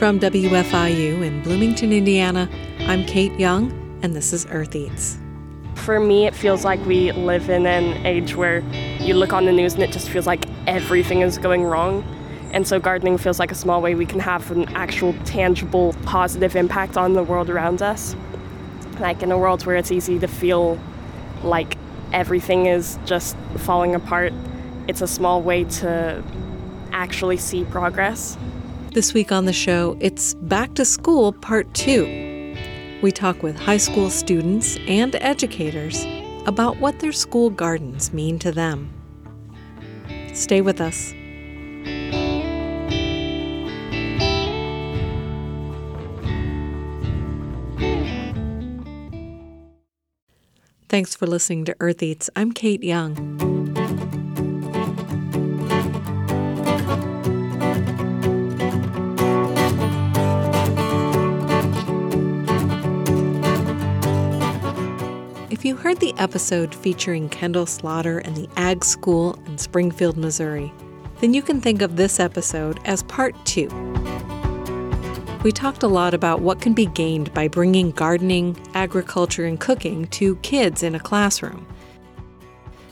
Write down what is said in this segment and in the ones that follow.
From WFIU in Bloomington, Indiana, I'm Kate Young, and this is Earth Eats. For me, it feels like we live in an age where you look on the news and it just feels like everything is going wrong. And so, gardening feels like a small way we can have an actual, tangible, positive impact on the world around us. Like in a world where it's easy to feel like everything is just falling apart, it's a small way to actually see progress. This week on the show, it's Back to School Part 2. We talk with high school students and educators about what their school gardens mean to them. Stay with us. Thanks for listening to Earth Eats. I'm Kate Young. If you heard the episode featuring Kendall Slaughter and the Ag School in Springfield, Missouri, then you can think of this episode as part two. We talked a lot about what can be gained by bringing gardening, agriculture, and cooking to kids in a classroom.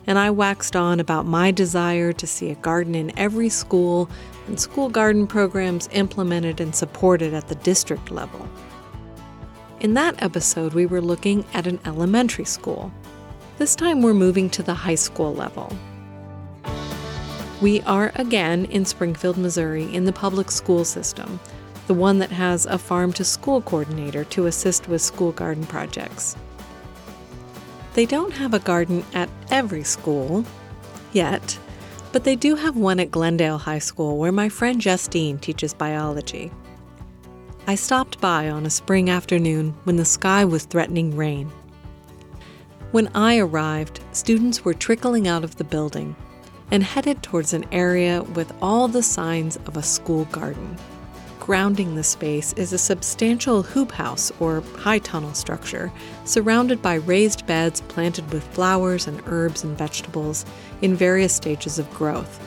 And I waxed on about my desire to see a garden in every school and school garden programs implemented and supported at the district level. In that episode, we were looking at an elementary school. This time, we're moving to the high school level. We are again in Springfield, Missouri, in the public school system, the one that has a farm to school coordinator to assist with school garden projects. They don't have a garden at every school yet, but they do have one at Glendale High School where my friend Justine teaches biology. I stopped by on a spring afternoon when the sky was threatening rain. When I arrived, students were trickling out of the building and headed towards an area with all the signs of a school garden. Grounding the space is a substantial hoop house or high tunnel structure surrounded by raised beds planted with flowers and herbs and vegetables in various stages of growth.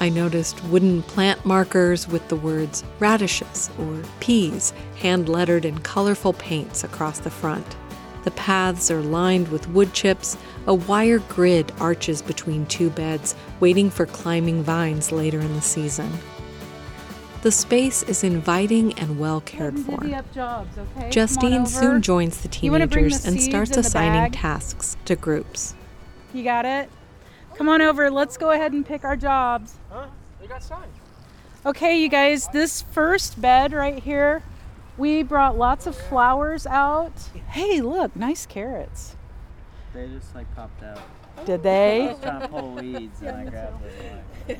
I noticed wooden plant markers with the words radishes or peas hand lettered in colorful paints across the front. The paths are lined with wood chips. A wire grid arches between two beds, waiting for climbing vines later in the season. The space is inviting and well cared for. Jobs, okay? Justine soon joins the You the teenagers and starts assigning tasks to groups. You got it? Come on over. Let's go ahead and pick our jobs. Huh? They got signs. Okay, you guys, this first bed right here, we brought lots of flowers out. Hey, look, nice carrots. They just like popped out. Did they? Trying to pull weeds and I grabbed.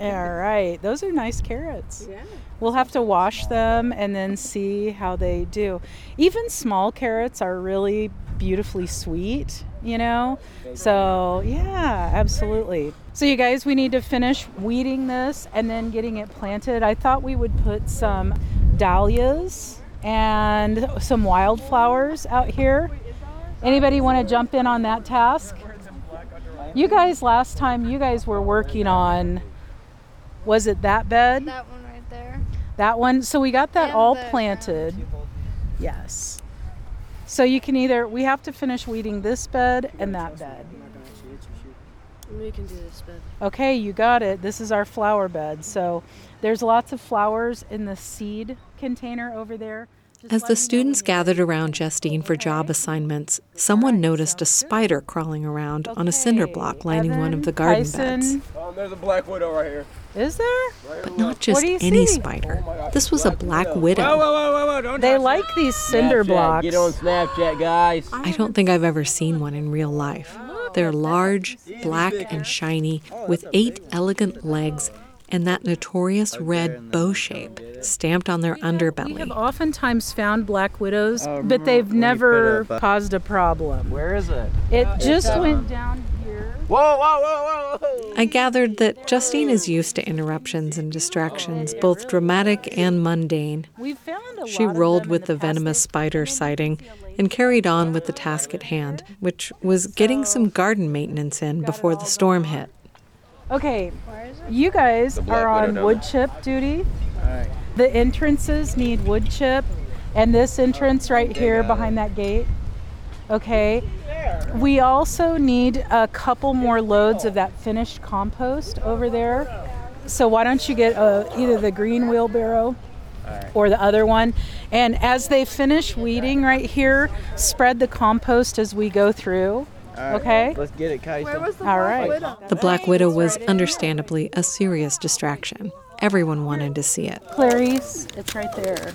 All right, those are nice carrots. Yeah. We'll have to wash them and then see how they do. Even small carrots are really beautifully sweet, you know? So, yeah, absolutely. So, you guys, we need to finish weeding this and then getting it planted. I thought we would put some dahlias and some wildflowers out here. Anybody want to jump in on that task? You guys, last time you guys were working on, was it that bed? That one right there. That one. So we got that And all planted. Yes. So you can either, we have to finish weeding this bed and that bed. We can do this bed. Okay, you got it. This is our flower bed. So there's lots of flowers in the seed container over there. Just As the students gathered around Justine for job assignments, someone noticed a spider crawling around on a cinder block lining one of the garden beds. Um, there's a black widow right here. Is there? But not just any see? spider. Oh This was a black widow. Whoa, whoa, whoa, whoa, whoa! Don't They touch like these cinder Snapchat. blocks. Get on Snapchat, guys. I don't think I've ever seen one in real life. They're large, black, and shiny, with eight elegant legs and that notorious red bow shape stamped on their underbelly. We have oftentimes found black widows, Oh, but they've never put uh, caused a problem. Where is it? It just um, went down here. Whoa, whoa, whoa, whoa, whoa! I gathered that Justine is used to interruptions and distractions, both dramatic and mundane. We found a She rolled with the past venomous spider sighting and carried on with the task at hand, which was getting some garden maintenance in before the storm hit. Okay, you guys black are widow on down wood chip duty. Alright. The entrances need wood chip, and this entrance right here behind that gate. Okay. We also need a couple more loads of that finished compost over there. So why don't you get uh, either the green wheelbarrow or the other one? And as they finish weeding right here, spread the compost as we go through. Okay. Let's get it, Kaisa. Where was the All Black right. Widow? The Black Widow was understandably a serious distraction. Everyone wanted to see it. Clarice, it's right there.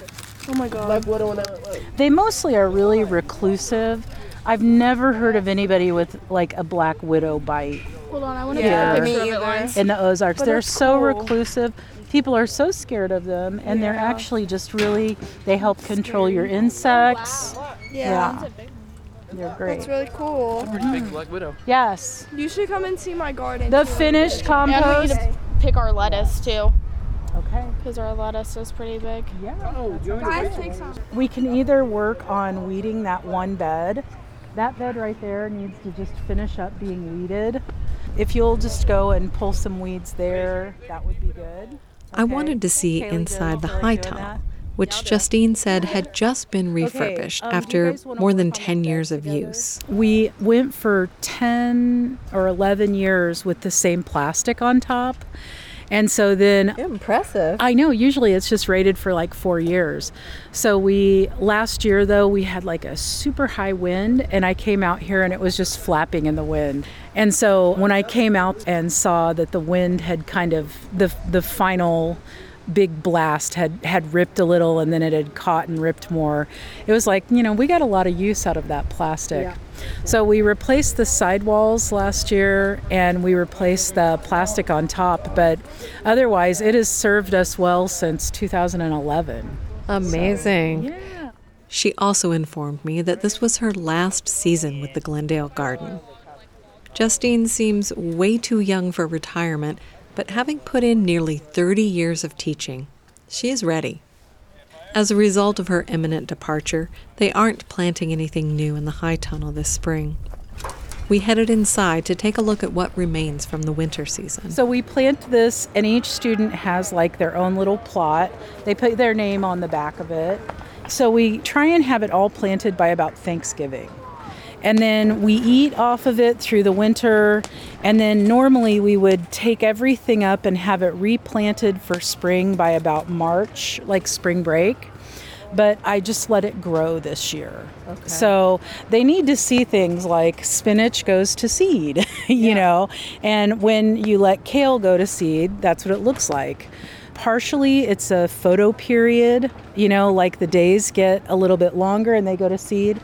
Oh my god. Black Widow in that way. They mostly are really reclusive. I've never heard of anybody with like a black widow bite Hold on, I want to Yeah. get a Me picture of it. in the Ozarks. But They're so cool. reclusive. People are so scared of them, and they're actually just really they help control your insects. Yeah. They're great. That's really cool. Pretty big Black Widow. Yes, You should come and see my garden. the too. finished And we need compost. to pick our lettuce too, Okay. because our lettuce is pretty big. Yeah. Oh, join Guys, take some. We can either work on weeding that one bed. That bed right there needs to just finish up being weeded. If you'll just go and pull some weeds there, that would be good. I Okay. wanted to see Kaylee, inside the feel high doing tunnel, that? Which Justine said had just been refurbished um, after more than 10 years of together? use. We went for 10 or 11 years with the same plastic on top. And so then Impressive. I know usually it's just rated for like 4 years. So we last year though we had like a super high wind and I came out here and it was just flapping in the wind. And so when I came out and saw that the wind had kind of the the final big blast had had ripped a little and then it had caught and ripped more. It was like, you know, we got a lot of use out of that plastic. So we replaced the sidewalls last year and we replaced the plastic on top, but otherwise it has served us well since 2011. Amazing. Yeah. She also informed me that this was her last season with the Glendale Garden. Justine seems way too young for retirement, but having put in nearly 30 years of teaching, she is ready. As a result of her imminent departure, they aren't planting anything new in the high tunnel this spring. We headed inside to take a look at what remains from the winter season. So we plant this, and each student has like their own little plot. They put their name on the back of it. So we try and have it all planted by about Thanksgiving. And then we eat off of it through the winter. And then normally we would take everything up and have it replanted for spring by about March, like spring break. But I just let it grow this year. Okay. So they need to see things like spinach goes to seed, you know, and when you let kale go to seed, that's what it looks like. Partially, it's a photo period, you know, like the days get a little bit longer and they go to seed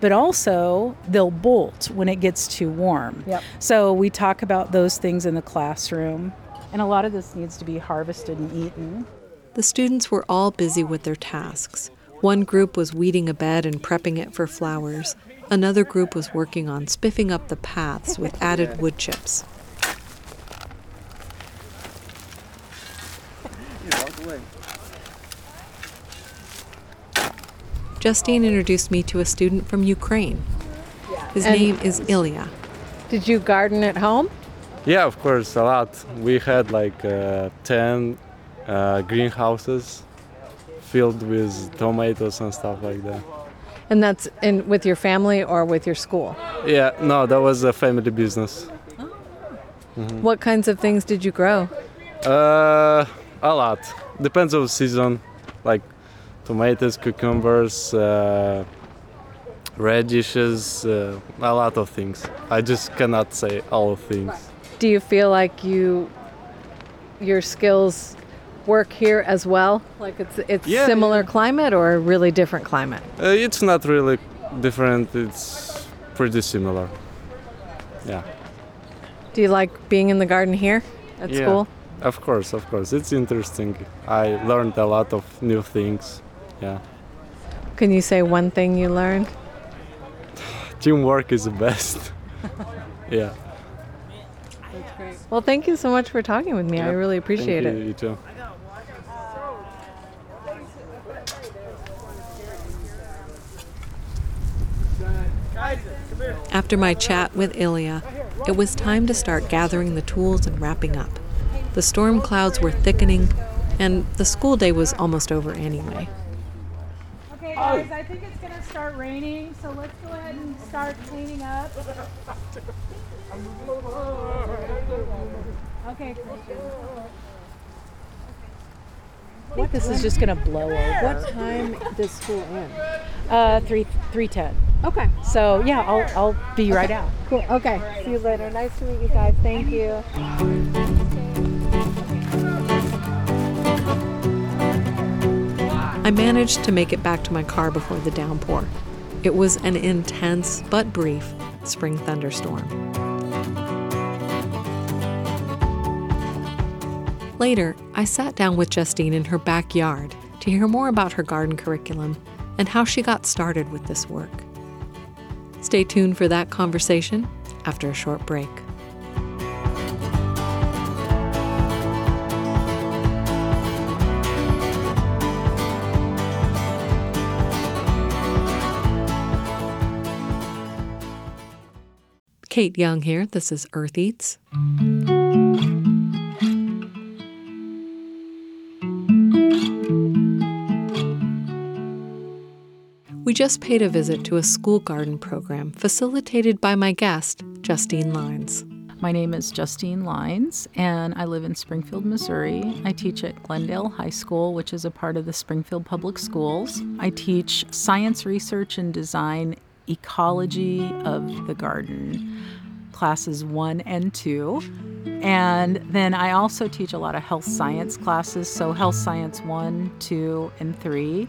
but also they'll bolt when it gets too warm. Yep. So we talk about those things in the classroom, and a lot of this needs to be harvested and eaten. The students were all busy with their tasks. One group was weeding a bed and prepping it for flowers. Another group was working on spiffing up the paths with added wood chips. Justine introduced me to a student from Ukraine. His And- name is Ilya. Did you garden at home? Yeah, of course, a lot. We had like uh, 10 uh, greenhouses filled with tomatoes and stuff like that. And that's in with your family or with your school? Yeah, no, that was a family business. What kinds of things did you grow? Uh, a lot. Depends on season, like tomatoes, cucumbers, uh, radishes, uh, a lot of things. I just cannot say all of things. Do you feel like you your skills work here as well? Like it's it's Yeah, similar climate or a really different climate? Uh, it's not really different. It's pretty similar. Yeah. Do you like being in the garden here at Yeah. school? Of course, of course. It's interesting. I learned a lot of new things. Yeah. Can you say one thing you learned? Teamwork is the best. yeah. Well, thank you so much for talking with me. I really appreciate Thank it. you, you too. After my chat with Ilya, it was time to start gathering the tools and wrapping up. The storm clouds were thickening, and the school day was almost over anyway. Okay, guys, I think it's gonna start raining, so let's go ahead and start cleaning up. Okay, What This is just gonna blow over. What time does school end? Uh, three three ten. Okay. So yeah, I'll I'll be right out. Cool. Okay. See you later. Nice to meet you guys. Thank you. I managed to make it back to my car before the downpour. It was an intense but brief spring thunderstorm. Later, I sat down with Justine in her backyard to hear more about her garden curriculum and how she got started with this work. Stay tuned for that conversation after a short break. Kate Young here. This is Earth Eats. We just paid a visit to a school garden program facilitated by my guest, Justine Lines. My name is Justine Lines, and I live in Springfield, Missouri. I teach at Glendale High School, which is a part of the Springfield Public Schools. I teach science research and design ecology of the garden, classes one and two. And then I also teach a lot of health science classes, so health science one, two, and three.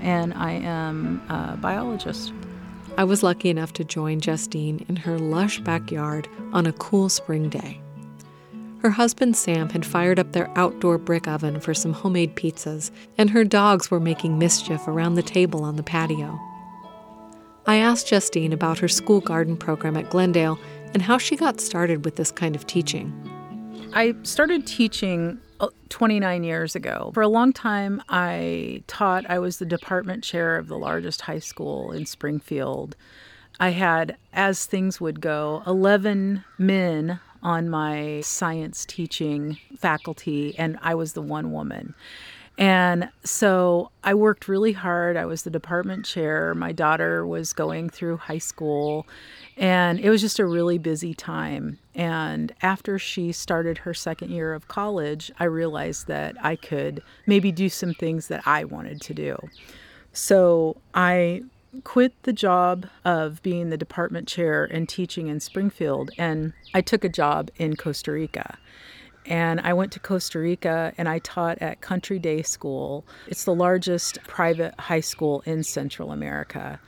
And I am a biologist. I was lucky enough to join Justine in her lush backyard on a cool spring day. Her husband Sam had fired up their outdoor brick oven for some homemade pizzas, and her dogs were making mischief around the table on the patio. I asked Justine about her school garden program at Glendale and how she got started with this kind of teaching. I started teaching uh, 29 years ago. For a long time, I taught, I was the department chair of the largest high school in Springfield. I had, as things would go, 11 men on my science teaching faculty, and I was the one woman. And so I worked really hard. I was the department chair. My daughter was going through high school, and it was just a really busy time. And after she started her second year of college, I realized that I could maybe do some things that I wanted to do. So I quit the job of being the department chair and teaching in Springfield, and I took a job in Costa Rica. And I went to Costa Rica and I taught at Country Day School. It's the largest private high school in Central America.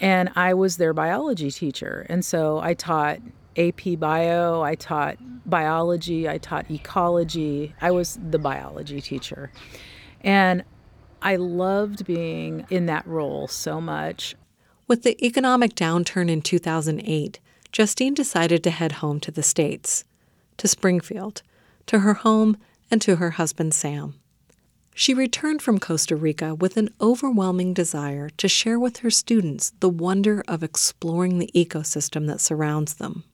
And I was their biology teacher. And so I taught AP Bio, I taught biology, I taught ecology. I was the biology teacher. And I loved being in that role so much. With the economic downturn in 2008, Justine decided to head home to the States, to Springfield, to her home, and to her husband Sam. She returned from Costa Rica with an overwhelming desire to share with her students the wonder of exploring the ecosystem that surrounds them.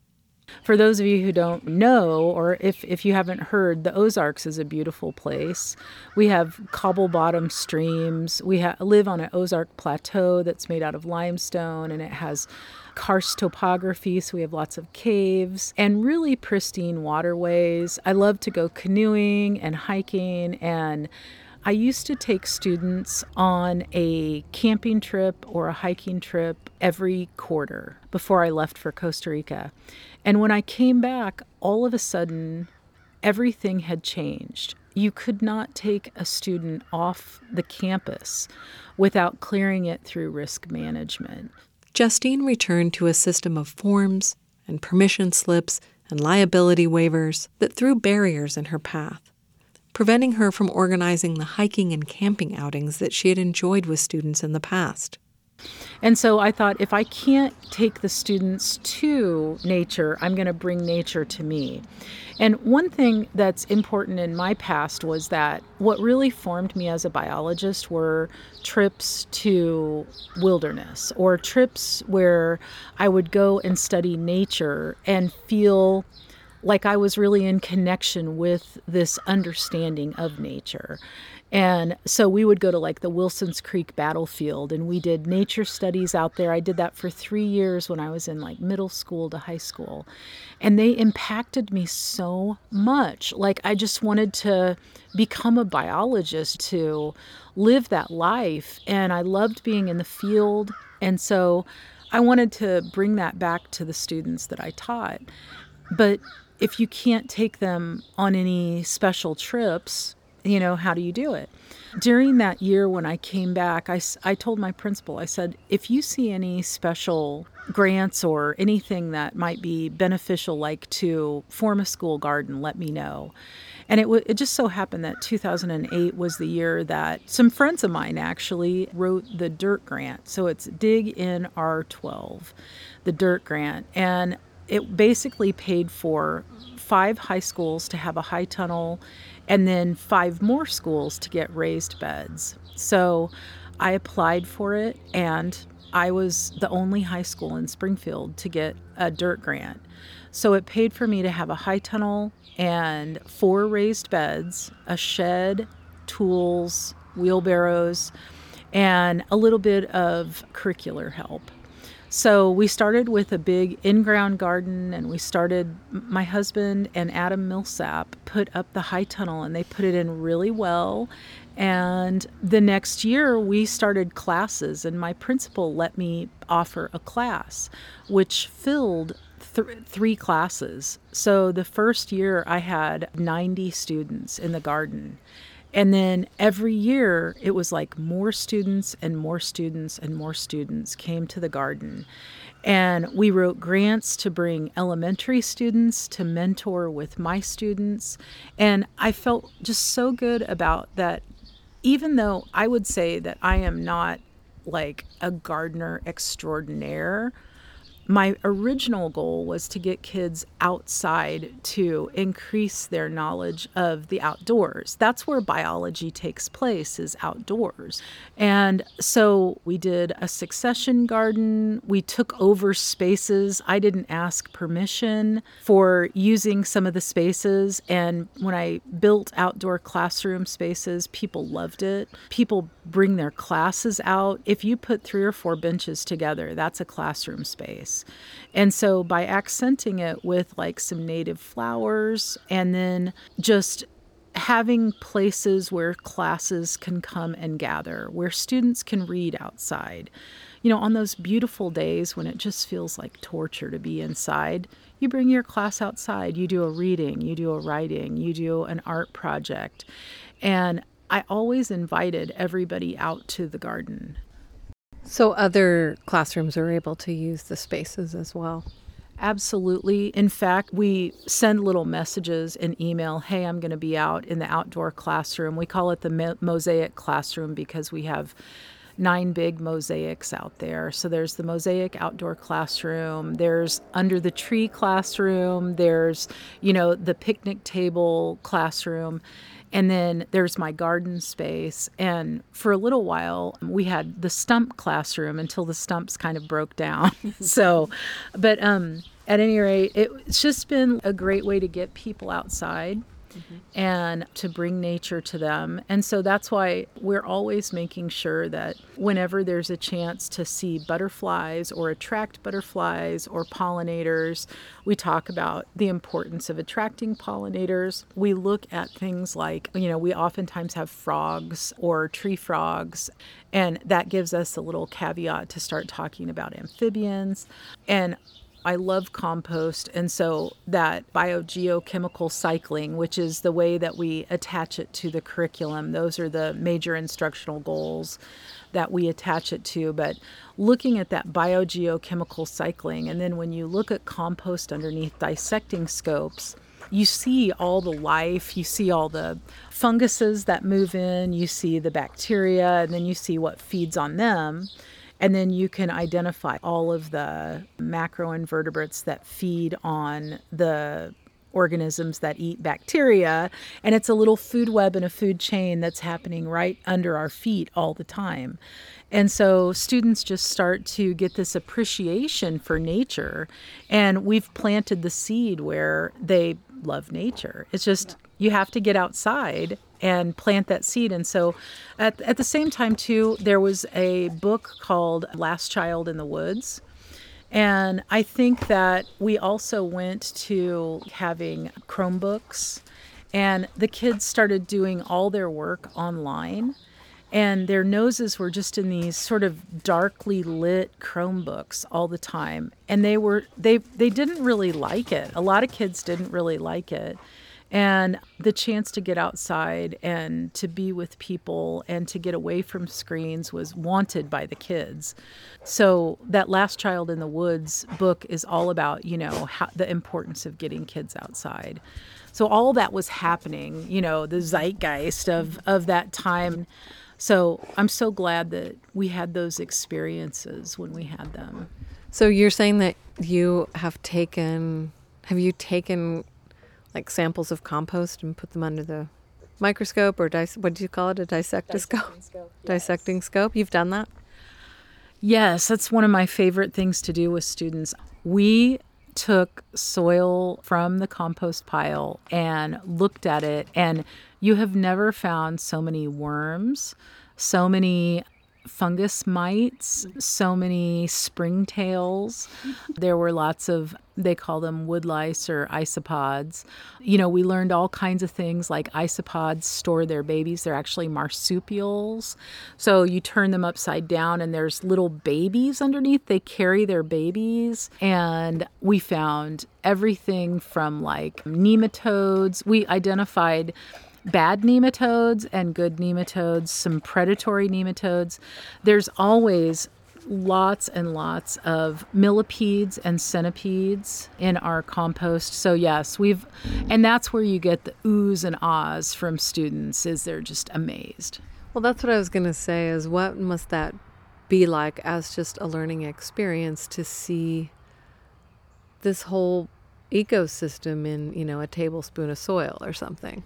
For those of you who don't know, or if, if you haven't heard, the Ozarks is a beautiful place. We have cobble bottom streams. We ha- live on an Ozark plateau that's made out of limestone and it has karst topography, so we have lots of caves and really pristine waterways. I love to go canoeing and hiking and I used to take students on a camping trip or a hiking trip every quarter before I left for Costa Rica. And when I came back, all of a sudden, everything had changed. You could not take a student off the campus without clearing it through risk management. Justine returned to a system of forms and permission slips and liability waivers that threw barriers in her path preventing her from organizing the hiking and camping outings that she had enjoyed with students in the past. And so I thought if I can't take the students to nature, I'm going to bring nature to me. And one thing that's important in my past was that what really formed me as a biologist were trips to wilderness or trips where I would go and study nature and feel like I was really in connection with this understanding of nature. And so we would go to like the Wilson's Creek battlefield and we did nature studies out there. I did that for three years when I was in like middle school to high school. And they impacted me so much. Like I just wanted to become a biologist to live that life. And I loved being in the field. And so I wanted to bring that back to the students that I taught. But if you can't take them on any special trips, you know, how do you do it? During that year when I came back, I, I told my principal, I said, if you see any special grants or anything that might be beneficial, like to form a school garden, let me know. And it, w- it just so happened that 2008 was the year that some friends of mine actually wrote the DIRT grant. So it's Dig in R12, the DIRT grant. And it basically paid for five high schools to have a high tunnel and then five more schools to get raised beds. So I applied for it and I was the only high school in Springfield to get a dirt grant. So it paid for me to have a high tunnel and four raised beds, a shed, tools, wheelbarrows, and a little bit of curricular help. So we started with a big in ground garden, and we started, my husband and Adam Millsap put up the high tunnel and they put it in really well. And the next year, we started classes, and my principal let me offer a class, which filled th- three classes. So the first year, I had 90 students in the garden. And then every year, it was like more students and more students and more students came to the garden. And we wrote grants to bring elementary students to mentor with my students. And I felt just so good about that, even though I would say that I am not like a gardener extraordinaire my original goal was to get kids outside to increase their knowledge of the outdoors. That's where biology takes place is outdoors. And so we did a succession garden. We took over spaces. I didn't ask permission for using some of the spaces and when I built outdoor classroom spaces, people loved it. People bring their classes out. If you put 3 or 4 benches together, that's a classroom space. And so by accenting it with like some native flowers and then just having places where classes can come and gather, where students can read outside. You know, on those beautiful days when it just feels like torture to be inside, you bring your class outside, you do a reading, you do a writing, you do an art project. And I always invited everybody out to the garden so other classrooms are able to use the spaces as well. Absolutely. In fact, we send little messages in email Hey, I'm going to be out in the outdoor classroom. We call it the mosaic classroom because we have nine big mosaics out there. So there's the mosaic outdoor classroom, there's under the tree classroom, there's, you know, the picnic table classroom. And then there's my garden space. And for a little while, we had the stump classroom until the stumps kind of broke down. so, but um, at any rate, it's just been a great way to get people outside mm-hmm. and to bring nature to them. And so that's why we're always making sure that whenever there's a chance to see butterflies or attract butterflies or pollinators, we talk about the importance of attracting pollinators. We look at things like, you know, we oftentimes have frogs or tree frogs, and that gives us a little caveat to start talking about amphibians. And I love compost, and so that biogeochemical cycling, which is the way that we attach it to the curriculum, those are the major instructional goals that we attach it to. But looking at that biogeochemical cycling, and then when you look at compost underneath dissecting scopes, you see all the life, you see all the funguses that move in, you see the bacteria, and then you see what feeds on them. And then you can identify all of the macroinvertebrates that feed on the organisms that eat bacteria. And it's a little food web and a food chain that's happening right under our feet all the time. And so students just start to get this appreciation for nature. And we've planted the seed where they love nature. It's just you have to get outside and plant that seed. And so at, at the same time, too, there was a book called Last Child in the Woods. And I think that we also went to having Chromebooks, and the kids started doing all their work online and their noses were just in these sort of darkly lit chromebooks all the time and they were they they didn't really like it a lot of kids didn't really like it and the chance to get outside and to be with people and to get away from screens was wanted by the kids. So that last child in the woods book is all about you know how, the importance of getting kids outside. So all that was happening you know the zeitgeist of of that time. So I'm so glad that we had those experiences when we had them. So you're saying that you have taken, have you taken like samples of compost and put them under the microscope or dis- what do you call it? A dissectoscope? scope, Dissecting scope. You've done that? Yes, that's one of my favorite things to do with students. We took soil from the compost pile and looked at it, and you have never found so many worms, so many fungus mites, so many springtails. There were lots of, they call them woodlice or isopods. You know, we learned all kinds of things like isopods store their babies. They're actually marsupials. So you turn them upside down and there's little babies underneath. They carry their babies. And we found everything from like nematodes. We identified bad nematodes and good nematodes, some predatory nematodes. There's always lots and lots of millipedes and centipedes in our compost. So yes, we've and that's where you get the oohs and ahs from students is they're just amazed. Well, that's what I was going to say is what must that be like as just a learning experience to see this whole ecosystem in, you know, a tablespoon of soil or something.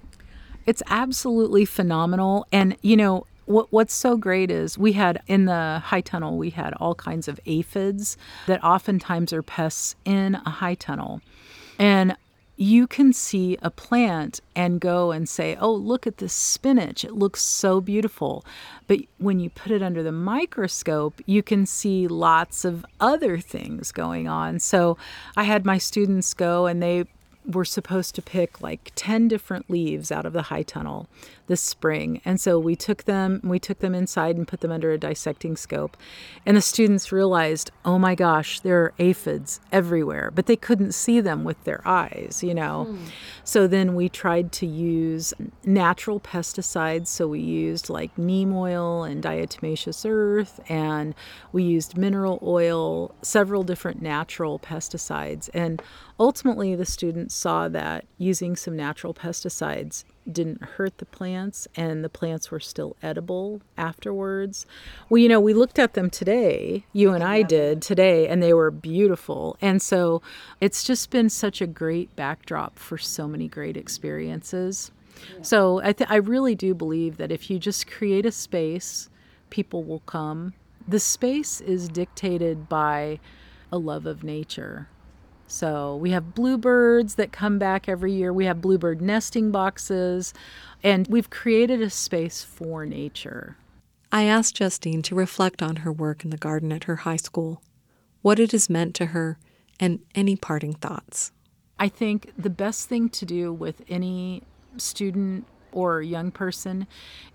It's absolutely phenomenal. And, you know, what, what's so great is we had in the high tunnel, we had all kinds of aphids that oftentimes are pests in a high tunnel. And you can see a plant and go and say, Oh, look at this spinach. It looks so beautiful. But when you put it under the microscope, you can see lots of other things going on. So I had my students go and they were supposed to pick like 10 different leaves out of the high tunnel this spring. And so we took them we took them inside and put them under a dissecting scope. And the students realized oh my gosh there are aphids everywhere. But they couldn't see them with their eyes you know? Mm. so then we tried to use natural pesticides. So we used like neem oil and diatomaceous earth and we used mineral oil several different natural pesticides. And ultimately the students saw that using some natural pesticides didn't hurt the plants and the plants were still edible afterwards. Well, you know, we looked at them today, you and I did today, and they were beautiful. And so it's just been such a great backdrop for so many great experiences. So I, th- I really do believe that if you just create a space, people will come. The space is dictated by a love of nature so we have bluebirds that come back every year. We have bluebird nesting boxes, and we've created a space for nature. I asked Justine to reflect on her work in the garden at her high school, what it has meant to her, and any parting thoughts. I think the best thing to do with any student or young person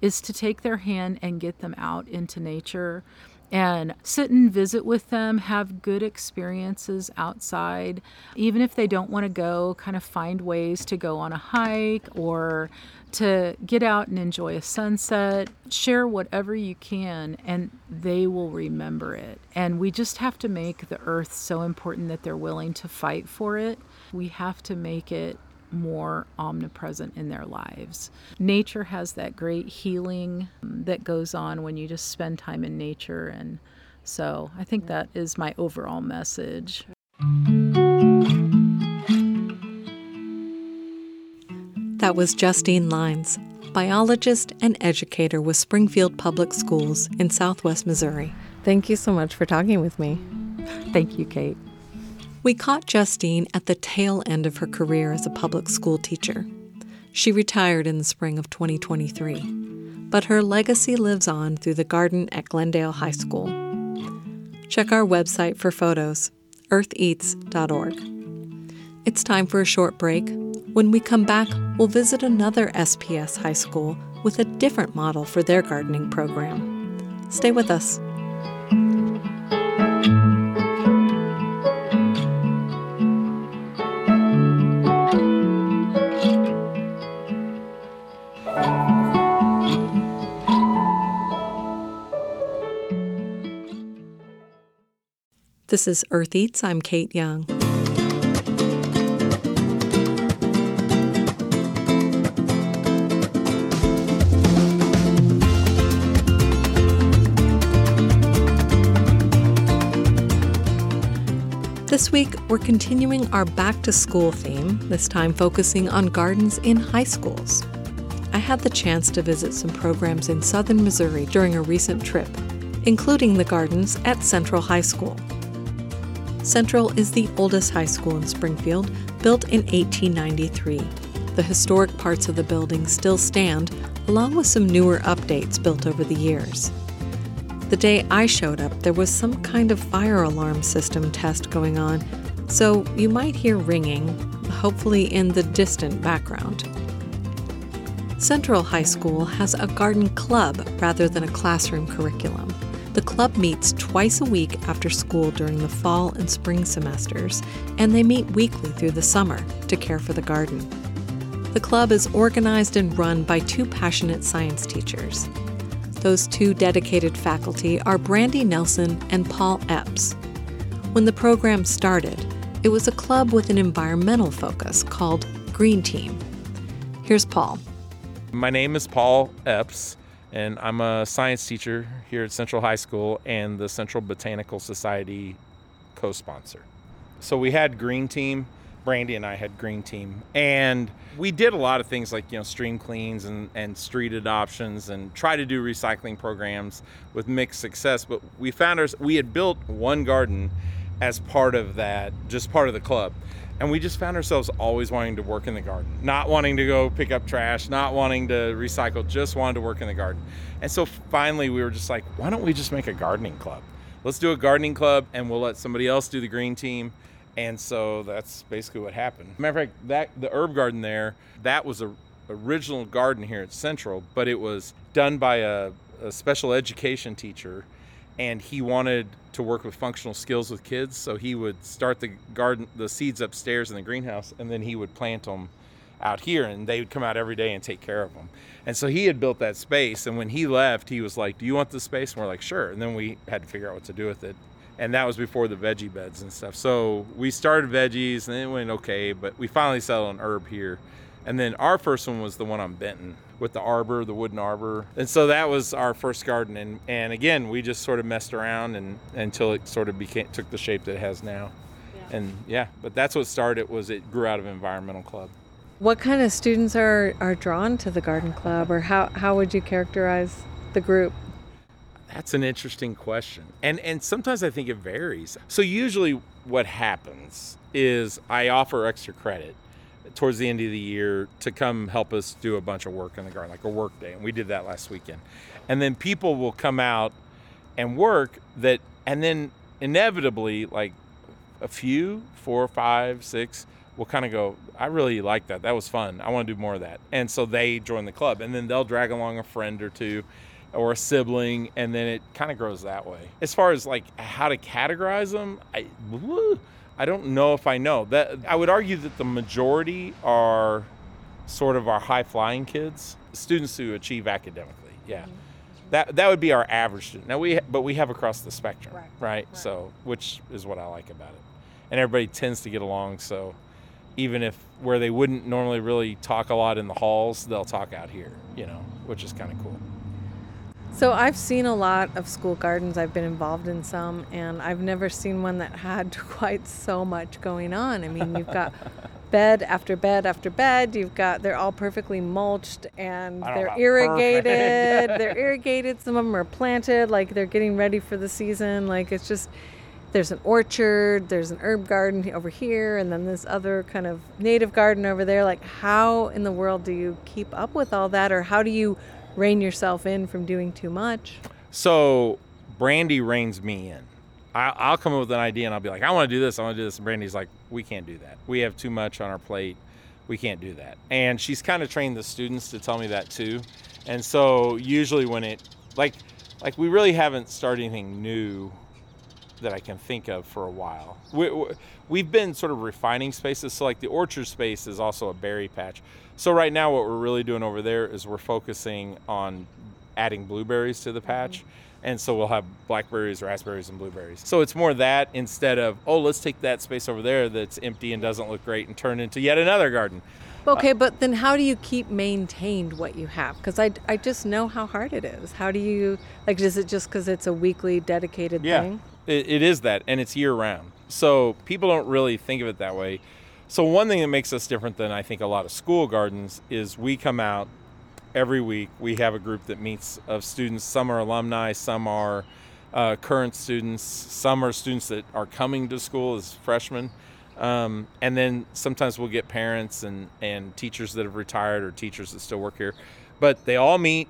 is to take their hand and get them out into nature and sit and visit with them, have good experiences outside. Even if they don't want to go, kind of find ways to go on a hike or to get out and enjoy a sunset. Share whatever you can, and they will remember it. And we just have to make the earth so important that they're willing to fight for it. We have to make it more omnipresent in their lives. Nature has that great healing um, that goes on when you just spend time in nature. And so I think that is my overall message. That was Justine Lines, biologist and educator with Springfield Public Schools in southwest Missouri. Thank you so much for talking with me. Thank you, Kate. We caught Justine at the tail end of her career as a public school teacher. She retired in the spring of 2023, but her legacy lives on through the garden at Glendale High School. Check our website for photos, eartheats.org. It's time for a short break. When we come back, we'll visit another SPS high school with a different model for their gardening program. Stay with us. This is Earth Eats. I'm Kate Young. This week, we're continuing our back to school theme, this time focusing on gardens in high schools. I had the chance to visit some programs in southern Missouri during a recent trip, including the gardens at Central High School. Central is the oldest high school in Springfield, built in 1893. The historic parts of the building still stand, along with some newer updates built over the years. The day I showed up, there was some kind of fire alarm system test going on, so you might hear ringing, hopefully in the distant background. Central High School has a garden club rather than a classroom curriculum. The club meets twice a week after school during the fall and spring semesters, and they meet weekly through the summer to care for the garden. The club is organized and run by two passionate science teachers. Those two dedicated faculty are Brandy Nelson and Paul Epps. When the program started, it was a club with an environmental focus called Green Team. Here's Paul. My name is Paul Epps, and I'm a science teacher here at Central High School and the Central Botanical Society co sponsor. So we had Green Team. Brandy and I had Green Team, and we did a lot of things like you know stream cleans and, and street adoptions and try to do recycling programs with mixed success. But we found us we had built one garden as part of that, just part of the club. And we just found ourselves always wanting to work in the garden, not wanting to go pick up trash, not wanting to recycle, just wanted to work in the garden. And so finally, we were just like, why don't we just make a gardening club? Let's do a gardening club and we'll let somebody else do the green team. And so that's basically what happened. Matter of fact, that the herb garden there, that was a original garden here at Central, but it was done by a, a special education teacher and he wanted to work with functional skills with kids so he would start the garden the seeds upstairs in the greenhouse and then he would plant them out here and they would come out every day and take care of them. And so he had built that space and when he left he was like do you want this space? And we're like sure. And then we had to figure out what to do with it. And that was before the veggie beds and stuff. So we started veggies and it went okay but we finally settled on herb here. And then our first one was the one on Benton with the arbor, the wooden arbor. And so that was our first garden. And, and again, we just sort of messed around and until it sort of became took the shape that it has now. Yeah. And yeah, but that's what started was it grew out of environmental club. What kind of students are, are drawn to the garden club or how, how would you characterize the group? That's an interesting question. And and sometimes I think it varies. So usually what happens is I offer extra credit towards the end of the year to come help us do a bunch of work in the garden, like a work day. And we did that last weekend. And then people will come out and work that, and then inevitably, like a few, four, five, six, will kind of go, I really like that. That was fun. I want to do more of that. And so they join the club. And then they'll drag along a friend or two or a sibling. And then it kind of grows that way. As far as like how to categorize them, I. I don't know if I know that. I would argue that the majority are sort of our high flying kids, students who achieve academically. Yeah, mm-hmm. that that would be our average student. Now we but we have across the spectrum, right. right? right? So which is what I like about it, and everybody tends to get along. So even if where they wouldn't normally really talk a lot in the halls, they'll talk out here. You know, which is kind of cool. So I've seen a lot of school gardens. I've been involved in some, and I've never seen one that had quite so much going on. I mean, you've got bed after bed after bed. You've got they're all perfectly mulched and they're irrigated. they're irrigated. Some of them are planted like they're getting ready for the season. Like it's just there's an orchard, there's an herb garden over here, and then this other kind of native garden over there. Like how in the world do you keep up with all that, or how do you rein yourself in from doing too much? So Brandy reins me in. I, I'll come up with an idea and I'll be like, I want to do this. I want to do this. And Brandy's like, we can't do that. We have too much on our plate. We can't do that. And she's kind of trained the students to tell me that too. And so usually when it, like, like we really haven't started anything new that I can think of for a while. We, we've been sort of refining spaces. So, like, the orchard space is also a berry patch. So, right now, what we're really doing over there is we're focusing on adding blueberries to the patch. Mm-hmm. And so, we'll have blackberries, raspberries, and blueberries. So, it's more that instead of, oh, let's take that space over there that's empty and doesn't look great and turn into yet another garden. Okay, but then how do you keep maintained what you have? Because I, I just know how hard it is. How do you, like, is it just because it's a weekly dedicated Yeah, thing? It, it is that, and it's year round. So people don't really think of it that way. So one thing that makes us different than I think a lot of school gardens is we come out every week. We have a group that meets of students. Some are alumni, some are uh, current students, some are students that are coming to school as freshmen. Um, and then sometimes we'll get parents and, and teachers that have retired or teachers that still work here. But they all meet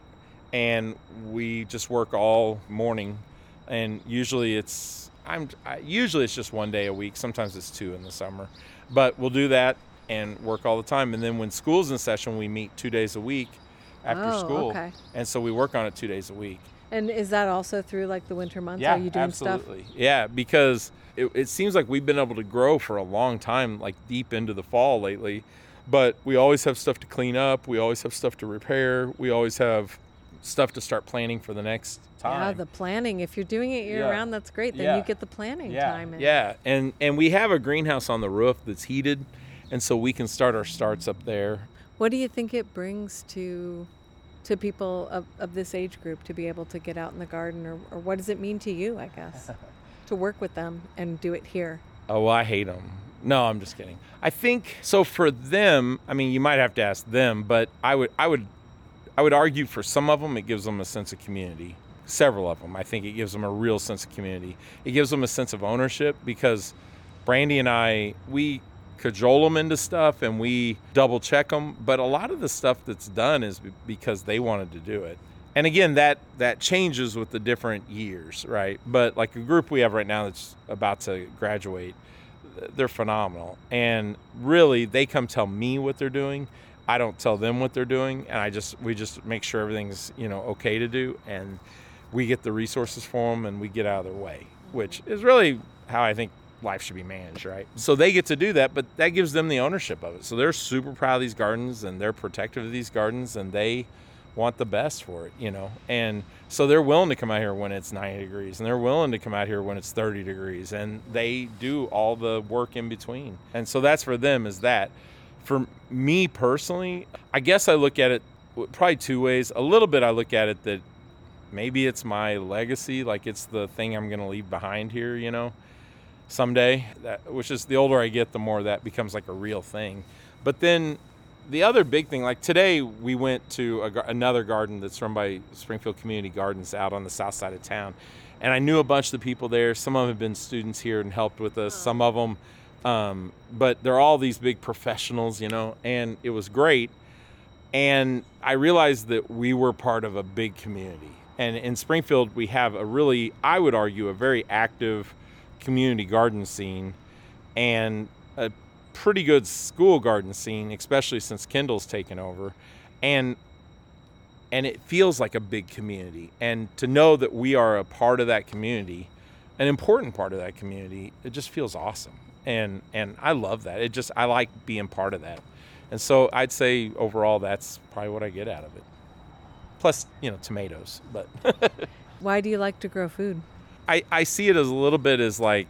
and we just work all morning. And usually it's I'm I, usually it's just one day a week. Sometimes it's two in the summer, but we'll do that and work all the time. And then when school's in session, we meet two days a week after Oh, school, okay. and so we work on it two days a week. And is that also through like the winter months? Yeah, Are you doing absolutely. Yeah, because it, it seems like we've been able to grow for a long time, like deep into the fall lately. But we always have stuff to clean up. We always have stuff to repair. We always have stuff to start planning for the next time. Yeah, the planning. If you're doing it year Yeah. round, that's great. Then Yeah. you get the planning yeah, time. in. Yeah, and and we have a greenhouse on the roof that's heated, and so we can start our starts up there. What do you think it brings to to people of, of this age group to be able to get out in the garden, or, or what does it mean to you? I guess to work with them and do it here. Oh, well, I hate them. No, I'm just kidding. I think so for them. I mean, you might have to ask them, but I would, I would, I would argue for some of them, it gives them a sense of community. Several of them, I think it gives them a real sense of community. It gives them a sense of ownership because Brandy and I, we cajole them into stuff and we double check them. But a lot of the stuff that's done is because they wanted to do it. And again, that that changes with the different years, right? But like a group we have right now that's about to graduate, they're phenomenal. And really, they come tell me what they're doing. I don't tell them what they're doing, and I just we just make sure everything's you know okay to do, and we get the resources for them, and we get out of their way, which is really how I think life should be managed, right? So they get to do that, but that gives them the ownership of it. So they're super proud of these gardens, and they're protective of these gardens, and they want the best for it, you know. And so they're willing to come out here when it's 90 degrees, and they're willing to come out here when it's 30 degrees, and they do all the work in between. And so that's for them is that. For me personally, I guess I look at it probably two ways. A little bit I look at it that maybe it's my legacy, like it's the thing I'm going to leave behind here, you know, someday. That which is the older I get, the more that becomes like a real thing. But then the other big thing, like today, we went to a, another garden that's run by Springfield Community Gardens out on the south side of town, and I knew a bunch of the people there. Some of them have been students here and helped with us. Some of them, um, but they're all these big professionals, you know, and it was great. And I realized that we were part of a big community. And in Springfield, we have a really, I would argue, a very active community garden scene and a pretty good school garden scene, especially since Kindle's taken over. And and it feels like a big community. And to know that we are a part of that community, an important part of that community, it just feels awesome. And and I love that. It just I like being part of that. And so I'd say overall that's probably what I get out of it. Plus, you know, tomatoes. But Why do you like to grow food? I, I see it as a little bit as like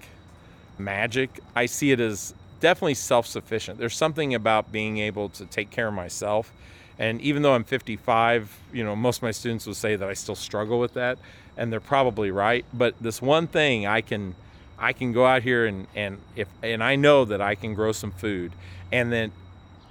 magic. I see it as definitely self sufficient. There's something about being able to take care of myself. And even though I'm 55, you know, most of my students will say that I still struggle with that. And they're probably right. But this one thing I can I can go out here and and if and I know that I can grow some food, and then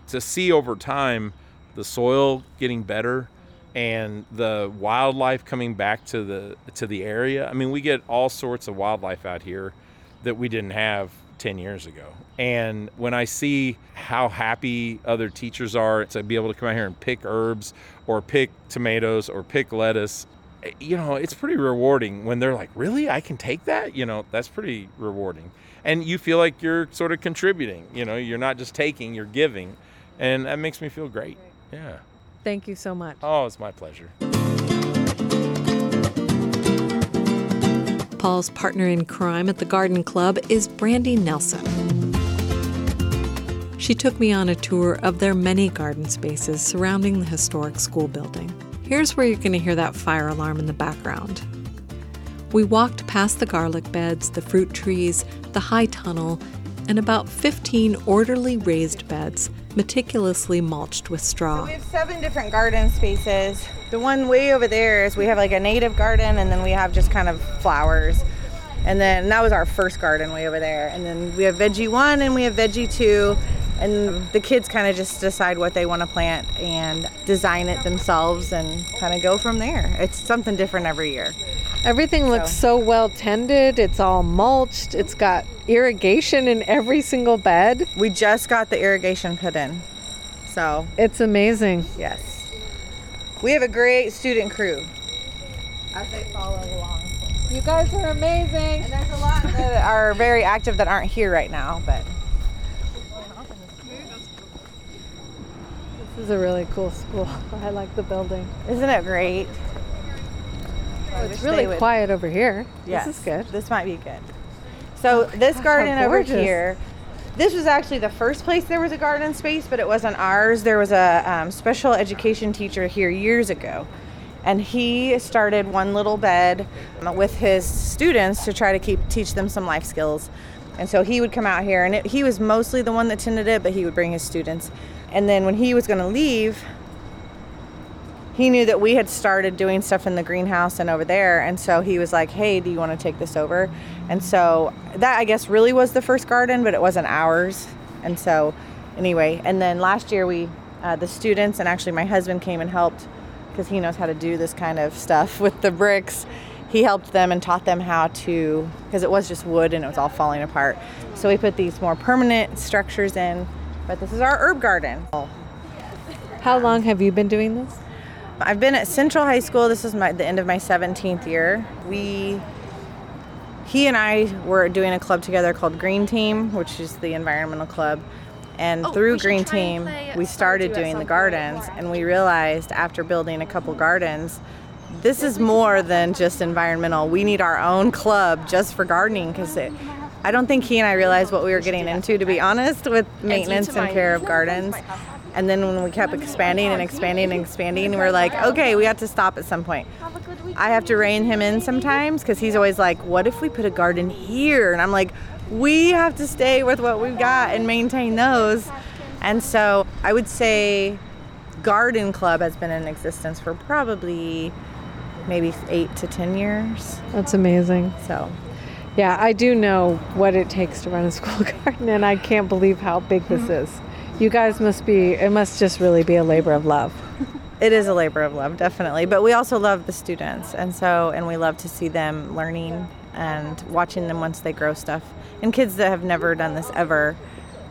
to see over time the soil getting better and the wildlife coming back to the to the area. I mean, we get all sorts of wildlife out here that we didn't have 10 years ago. And when I see how happy other teachers are to be able to come out here and pick herbs or pick tomatoes or pick lettuce, Eh, you know, it's pretty rewarding when they're like, "Really? I can take that?" You know, that's pretty rewarding. And you feel like you're sort of contributing, you know, you're not just taking, you're giving. And that makes me feel great. Yeah. Thank you so much. Oh, it's my pleasure. Paul's partner in crime at the garden club is Brandy Nelson. She took me on a tour of their many garden spaces surrounding the historic school building. Here's where you're going to hear that fire alarm in the background. We walked past the garlic beds, the fruit trees, the high tunnel, and about 15 orderly raised beds meticulously mulched with straw. We have seven different garden spaces. The one way over there is we have like a native garden and then we have just kind of flowers. And then that was our first garden way over there. And then we have veggie one and we have veggie two. And the kids kind of just decide what they want to plant and design it themselves and kind of go from there. It's something different every year. Everything looks so well tended. It's all mulched. It's got irrigation in every single bed. We just got the irrigation put in. So It's amazing. Yes. We have a great student crew as they follow along. You guys are amazing. And there's a lot that are very active that aren't here right now, but This is a really cool school. I like the building. isn't it great? I It's really quiet over here. Yes, This is good. This might be good. So this gosh, garden over here, this was actually the first place there was a garden space, but it wasn't ours. There was a um, special education teacher here years ago, and he started one little bed with his students to try to keep teach them some life skills. And so he would come out here, and it, he was mostly the one that tended it, but he would bring his students. And then when he was going to leave, he knew that we had started doing stuff in the greenhouse and over there. And so he was like hey do you want to take this over? And so that i guess really was the first garden but it wasn't ours. And so anyway and then last year we uh, the students and actually my husband came and helped because he knows how to do this kind of stuff with the bricks. He helped them and taught them how to because it was just wood and it was all falling apart. So we put these more permanent structures in but this is our herb garden How long have you been doing this? I've been at Central High School. This is my the end of my 17th year. We he and I were doing a club together called Green Team, which is the environmental club. And Oh, through Green Team, we started doing the gardens and we realized after building a couple gardens this is more than just environmental. We need our own club just for gardening because I don't think he and I realized what we were getting into, to be honest, with maintenance and care of gardens. And then when we kept expanding and expanding and expanding, we're like, okay, we have to stop at some point. I have to rein him in sometimes because he's always like, what if we put a garden here? And I'm like, we have to stay with what we've got and maintain those. And so I would say Garden Club has been in existence for probably maybe eight to 10 years. That's amazing. So Yeah, I do know what it takes to run a school garden, and I can't believe how big this mm-hmm. is. You guys must be, it must just really be a labor of love. it is a labor of love, definitely. But we also love the students. And so, and we love to see them learning and watching them once they grow stuff. And kids that have never done this ever,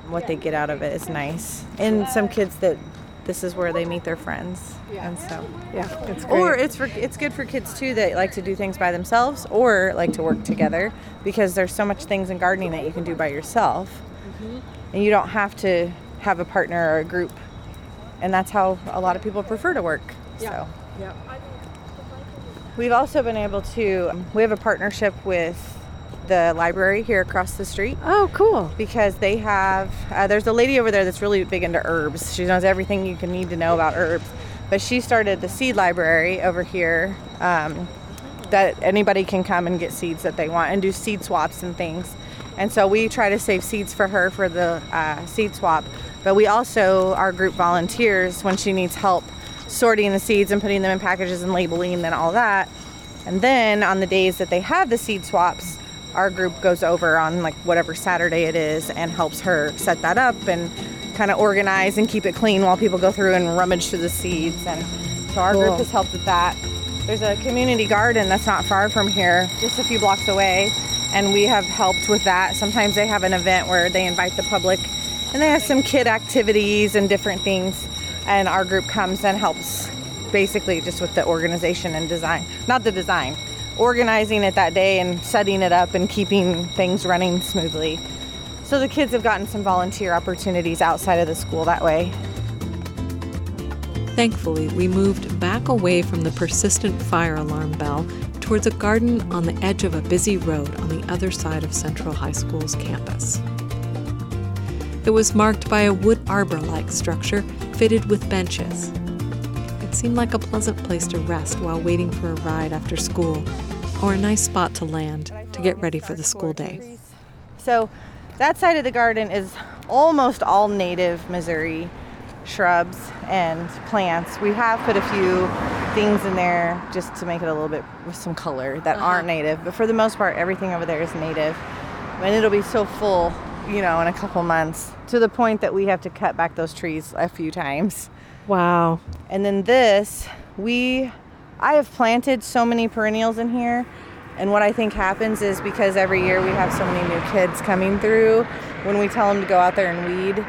what they get out of it is nice. And some kids that this is where they meet their friends. And so, Yeah, it's great. or it's for it's good for kids too that like to do things by themselves or like to work together because there's so much things in gardening that you can do by yourself, mm-hmm. and you don't have to have a partner or a group, and that's how a lot of people prefer to work. So. Yeah. We've also been able to, we have a partnership with the library here across the street oh, cool. because they have, uh, there's a lady over there that's really big into herbs. She knows everything you can need to know about herbs. But she started the seed library over here um, that anybody can come and get seeds that they want and do seed swaps and things. And so we try to save seeds for her for the uh, seed swap. But we also, our group volunteers when she needs help sorting the seeds and putting them in packages and labeling and all that. And then on the days that they have the seed swaps, our group goes over on like whatever Saturday it is and helps her set that up and kind of organize and keep it clean while people go through and rummage through the seeds. And so our Cool. group has helped with that. There's a community garden that's not far from here, just a few blocks away, and we have helped with that. Sometimes they have an event where they invite the public and they have some kid activities and different things, and our group comes and helps basically just with the organization and design. Not the design, organizing it that day and setting it up and keeping things running smoothly. So the kids have gotten some volunteer opportunities outside of the school that way. Thankfully, we moved back away from the persistent fire alarm bell towards a garden on the edge of a busy road on the other side of Central High School's campus. It was marked by a wood arbor like structure fitted with benches. Seemed like a pleasant place to rest while waiting for a ride after school, or a nice spot to land to get ready for the school day. So that side of the garden is almost all native Missouri shrubs and plants. We have put a few things in there just to make it a little bit with some color that uh-huh. aren't native, but for the most part, everything over there is native. And it'll be so full, you know, in a couple months to the point that we have to cut back those trees a few times. Wow. And then this, we, I have planted so many perennials in here. And what I think happens is because every year we have so many new kids coming through, when we tell them to go out there and weed,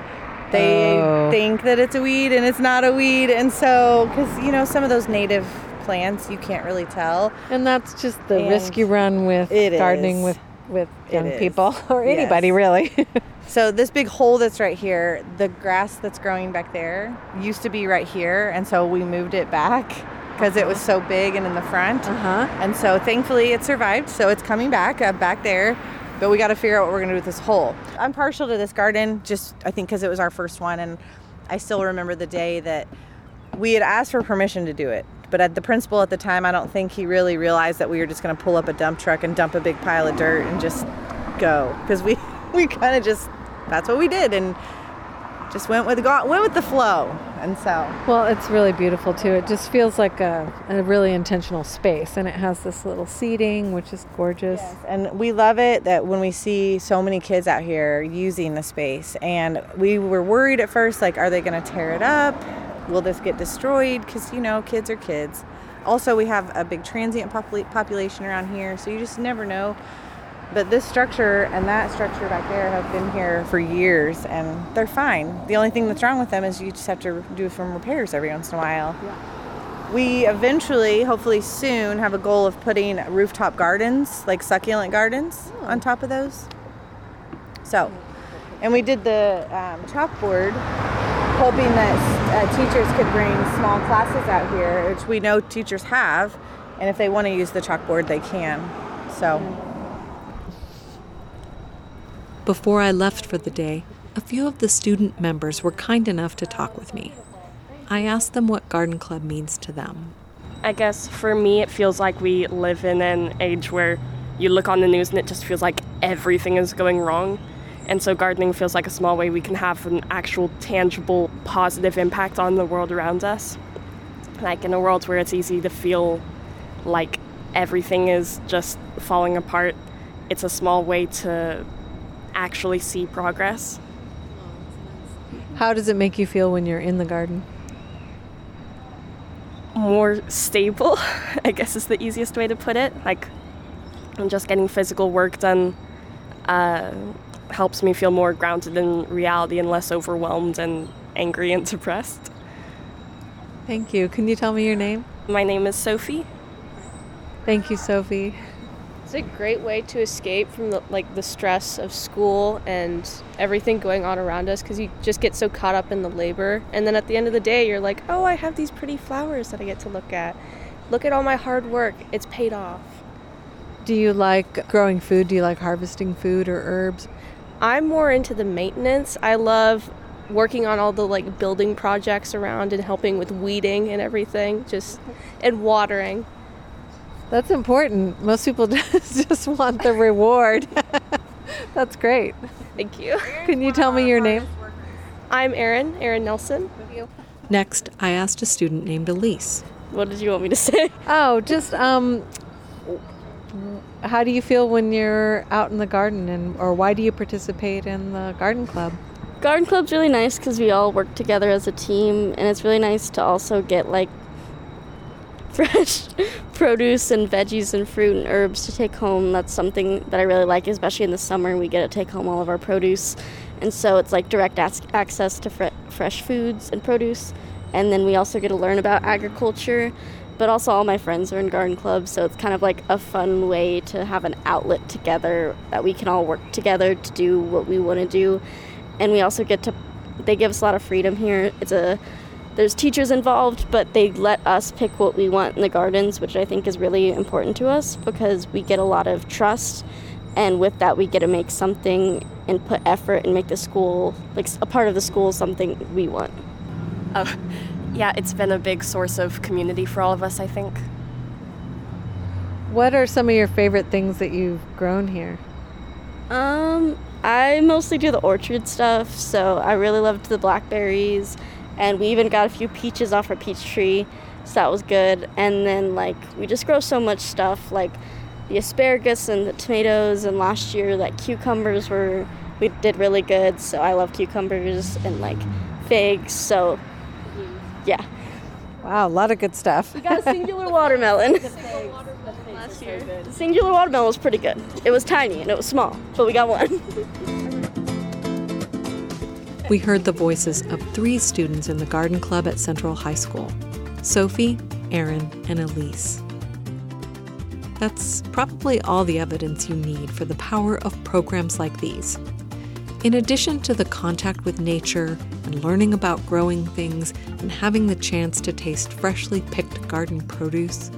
they Oh. think that it's a weed and it's not a weed. And so, because, you know, some of those native plants, you can't really tell. And that's just the And risk you run with it gardening is. with with It young is. people or Yes. anybody really. So this big hole that's right here, the grass that's growing back there used to be right here, and so we moved it back because it was so big and in the front. Uh-huh. And so thankfully it survived, so it's coming back uh, back there. But we got to figure out what we're gonna do with this hole. I'm partial to this garden, just I think because it was our first one, and I still remember the day that we had asked for permission to do it. But at the principal at the time, I don't think he really realized that we were just going to pull up a dump truck and dump a big pile of dirt and just go because we we kind of just that's what we did and just went with go, went with the flow. And so well, it's really beautiful too. It just feels like a, a really intentional space and it has this little seating which is gorgeous. and we love it that when we see so many kids out here using the space and we were worried at first like are they going to tear it up will this get destroyed? Because you know kids are kids. Also we have a big transient popula- population around here so you just never know. But this structure and that structure back there have been here for years and they're fine. The only thing that's wrong with them is you just have to do some repairs every once in a while. Yeah. we eventually, hopefully soon, have a goal of putting rooftop gardens, like succulent gardens, oh. on top of those. So, and we did the um, chalkboard, hoping that uh, teachers could bring small classes out here, which we know teachers have, and if they want to use the chalkboard, they can. So, Before I left for the day, a few of the student members were kind enough to talk with me. I asked them what Garden Club means to them. I guess for me, it feels like we live in an age where you look on the news and it just feels like everything is going wrong. And so gardening feels like a small way we can have an actual, tangible, positive impact on the world around us. Like in a world where it's easy to feel like everything is just falling apart, it's a small way to actually see progress. How does it make you feel when you're in the garden? more stable, I guess is the easiest way to put it. Like, I'm just getting physical work done uh, helps me feel more grounded in reality and less overwhelmed and angry and depressed. Thank you. Can you tell me your name? My name is Sophie. Thank you, Sophie. It's a great way to escape from the like the stress of school and everything going on around us because you just get so caught up in the labor and then at the end of the day you're like oh i have these pretty flowers that i get to look at look at all my hard work it's paid off Do you like growing food? Do you like harvesting food or herbs? I'm more into the maintenance i love working on all the like building projects around and helping with weeding and everything just and watering That's important. Most people just just want the reward. That's great. thank you Can you tell me your name? i'm erin erin nelson Next, I asked a student named Elise. what did you want me to say Oh, just um how do you feel when you're out in the garden, and or why do you participate in the garden club? Garden club's really nice because we all work together as a team, and it's really nice to also get like fresh produce and veggies and fruit and herbs to take home. That's something that I really like, especially in the summer. We get to take home all of our produce, and so it's like direct ac- access to fre- fresh foods and produce. And then we also get to learn about agriculture. But also, all my friends are in garden clubs, so it's kind of like a fun way to have an outlet together that we can all work together to do what we want to do. And we also get to, they give us a lot of freedom here. It's a there's teachers involved, but they let us pick what we want in the gardens, which I think is really important to us because we get a lot of trust. And with that, we get to make something and put effort and make the school, like a part of the school, something we want. Oh, yeah, it's been a big source of community for all of us, I think. What are some of your favorite things that you've grown here? Um, I mostly do the orchard stuff, so I really loved the blackberries, and we even got a few peaches off our peach tree, so that was good. And then like we just grow so much stuff, like the asparagus and the tomatoes, and last year like cucumbers were we did really good, so I love cucumbers and like figs. So yeah, Wow, a lot of good stuff. we got a singular watermelon. last year. The singular watermelon was pretty good. It was tiny and it was small, but we got one. We heard the voices of three students in the garden club at Central High School Sophie, Aaron, and Elise. That's probably all the evidence you need for the power of programs like these. In addition to the contact with nature and learning about growing things and having the chance to taste freshly picked garden produce,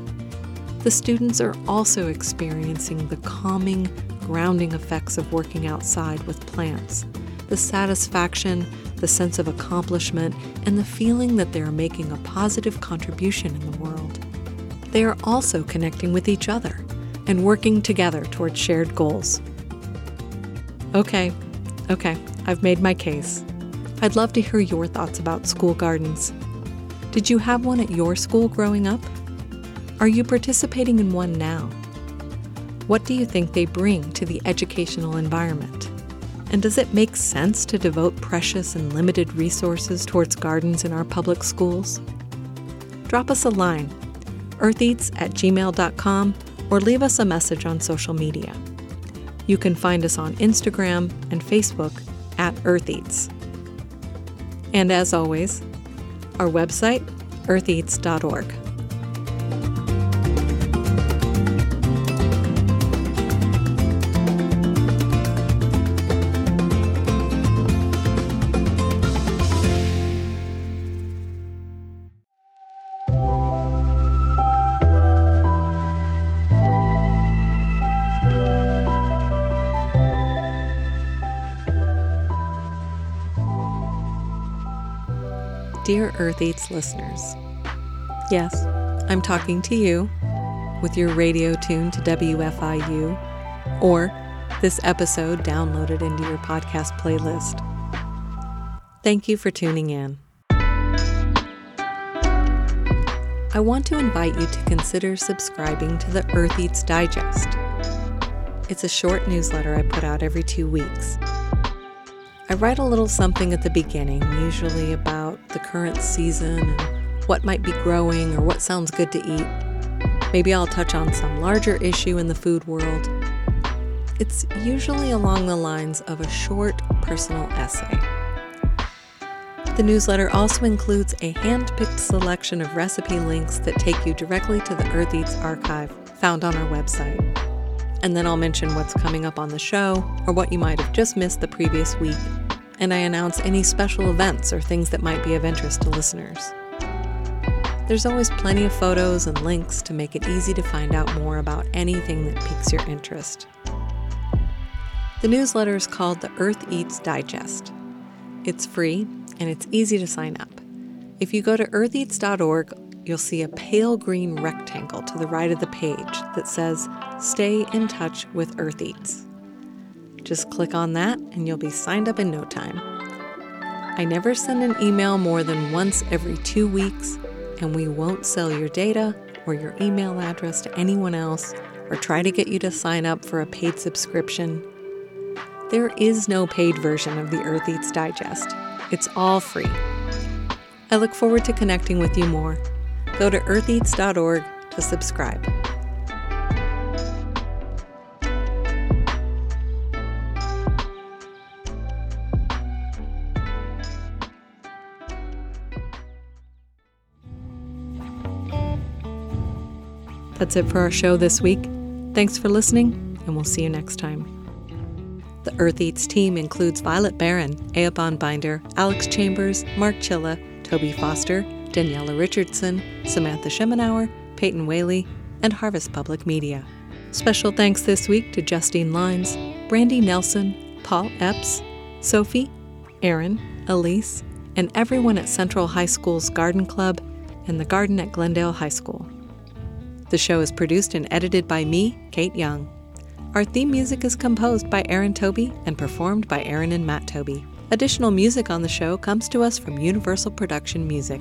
the students are also experiencing the calming, grounding effects of working outside with plants, the satisfaction, the sense of accomplishment, and the feeling that they are making a positive contribution in the world. They are also connecting with each other and working together towards shared goals. Okay, okay, I've made my case. I'd love to hear your thoughts about school gardens. Did you have one at your school growing up? Are you participating in one now? What do you think they bring to the educational environment? And does it make sense to devote precious and limited resources towards gardens in our public schools? Drop us a line, eartheats at gmail.com, or leave us a message on social media. You can find us on Instagram and Facebook at Eartheats. And as always, our website, eartheats.org. Dear Earth Eats listeners, yes, I'm talking to you with your radio tuned to WFIU or this episode downloaded into your podcast playlist. Thank you for tuning in. I want to invite you to consider subscribing to the Earth Eats Digest. It's a short newsletter I put out every two weeks. I write a little something at the beginning, usually about the current season and what might be growing or what sounds good to eat. Maybe I'll touch on some larger issue in the food world. It's usually along the lines of a short personal essay. The newsletter also includes a hand picked selection of recipe links that take you directly to the Earth Eats archive found on our website. And then I'll mention what's coming up on the show or what you might have just missed the previous week. And I announce any special events or things that might be of interest to listeners. There's always plenty of photos and links to make it easy to find out more about anything that piques your interest. The newsletter is called the Earth Eats Digest. It's free and it's easy to sign up. If you go to eartheats.org, you'll see a pale green rectangle to the right of the page that says Stay in Touch with Earth Eats. Just click on that and you'll be signed up in no time. I never send an email more than once every two weeks, and we won't sell your data or your email address to anyone else or try to get you to sign up for a paid subscription. There is no paid version of the Earth Eats Digest. It's all free. I look forward to connecting with you more. Go to eartheats.org to subscribe. That's it for our show this week. Thanks for listening, and we'll see you next time. The Earth Eats team includes Violet Barron, Eoban Binder, Alex Chambers, Mark Chilla, Toby Foster, Daniela Richardson, Samantha Schemenauer, Peyton Whaley, and Harvest Public Media. Special thanks this week to Justine Lines, Brandy Nelson, Paul Epps, Sophie, Aaron, Elise, and everyone at Central High School's Garden Club and the Garden at Glendale High School. The show is produced and edited by me, Kate Young. Our theme music is composed by Aaron Toby and performed by Aaron and Matt Toby. Additional music on the show comes to us from Universal Production Music.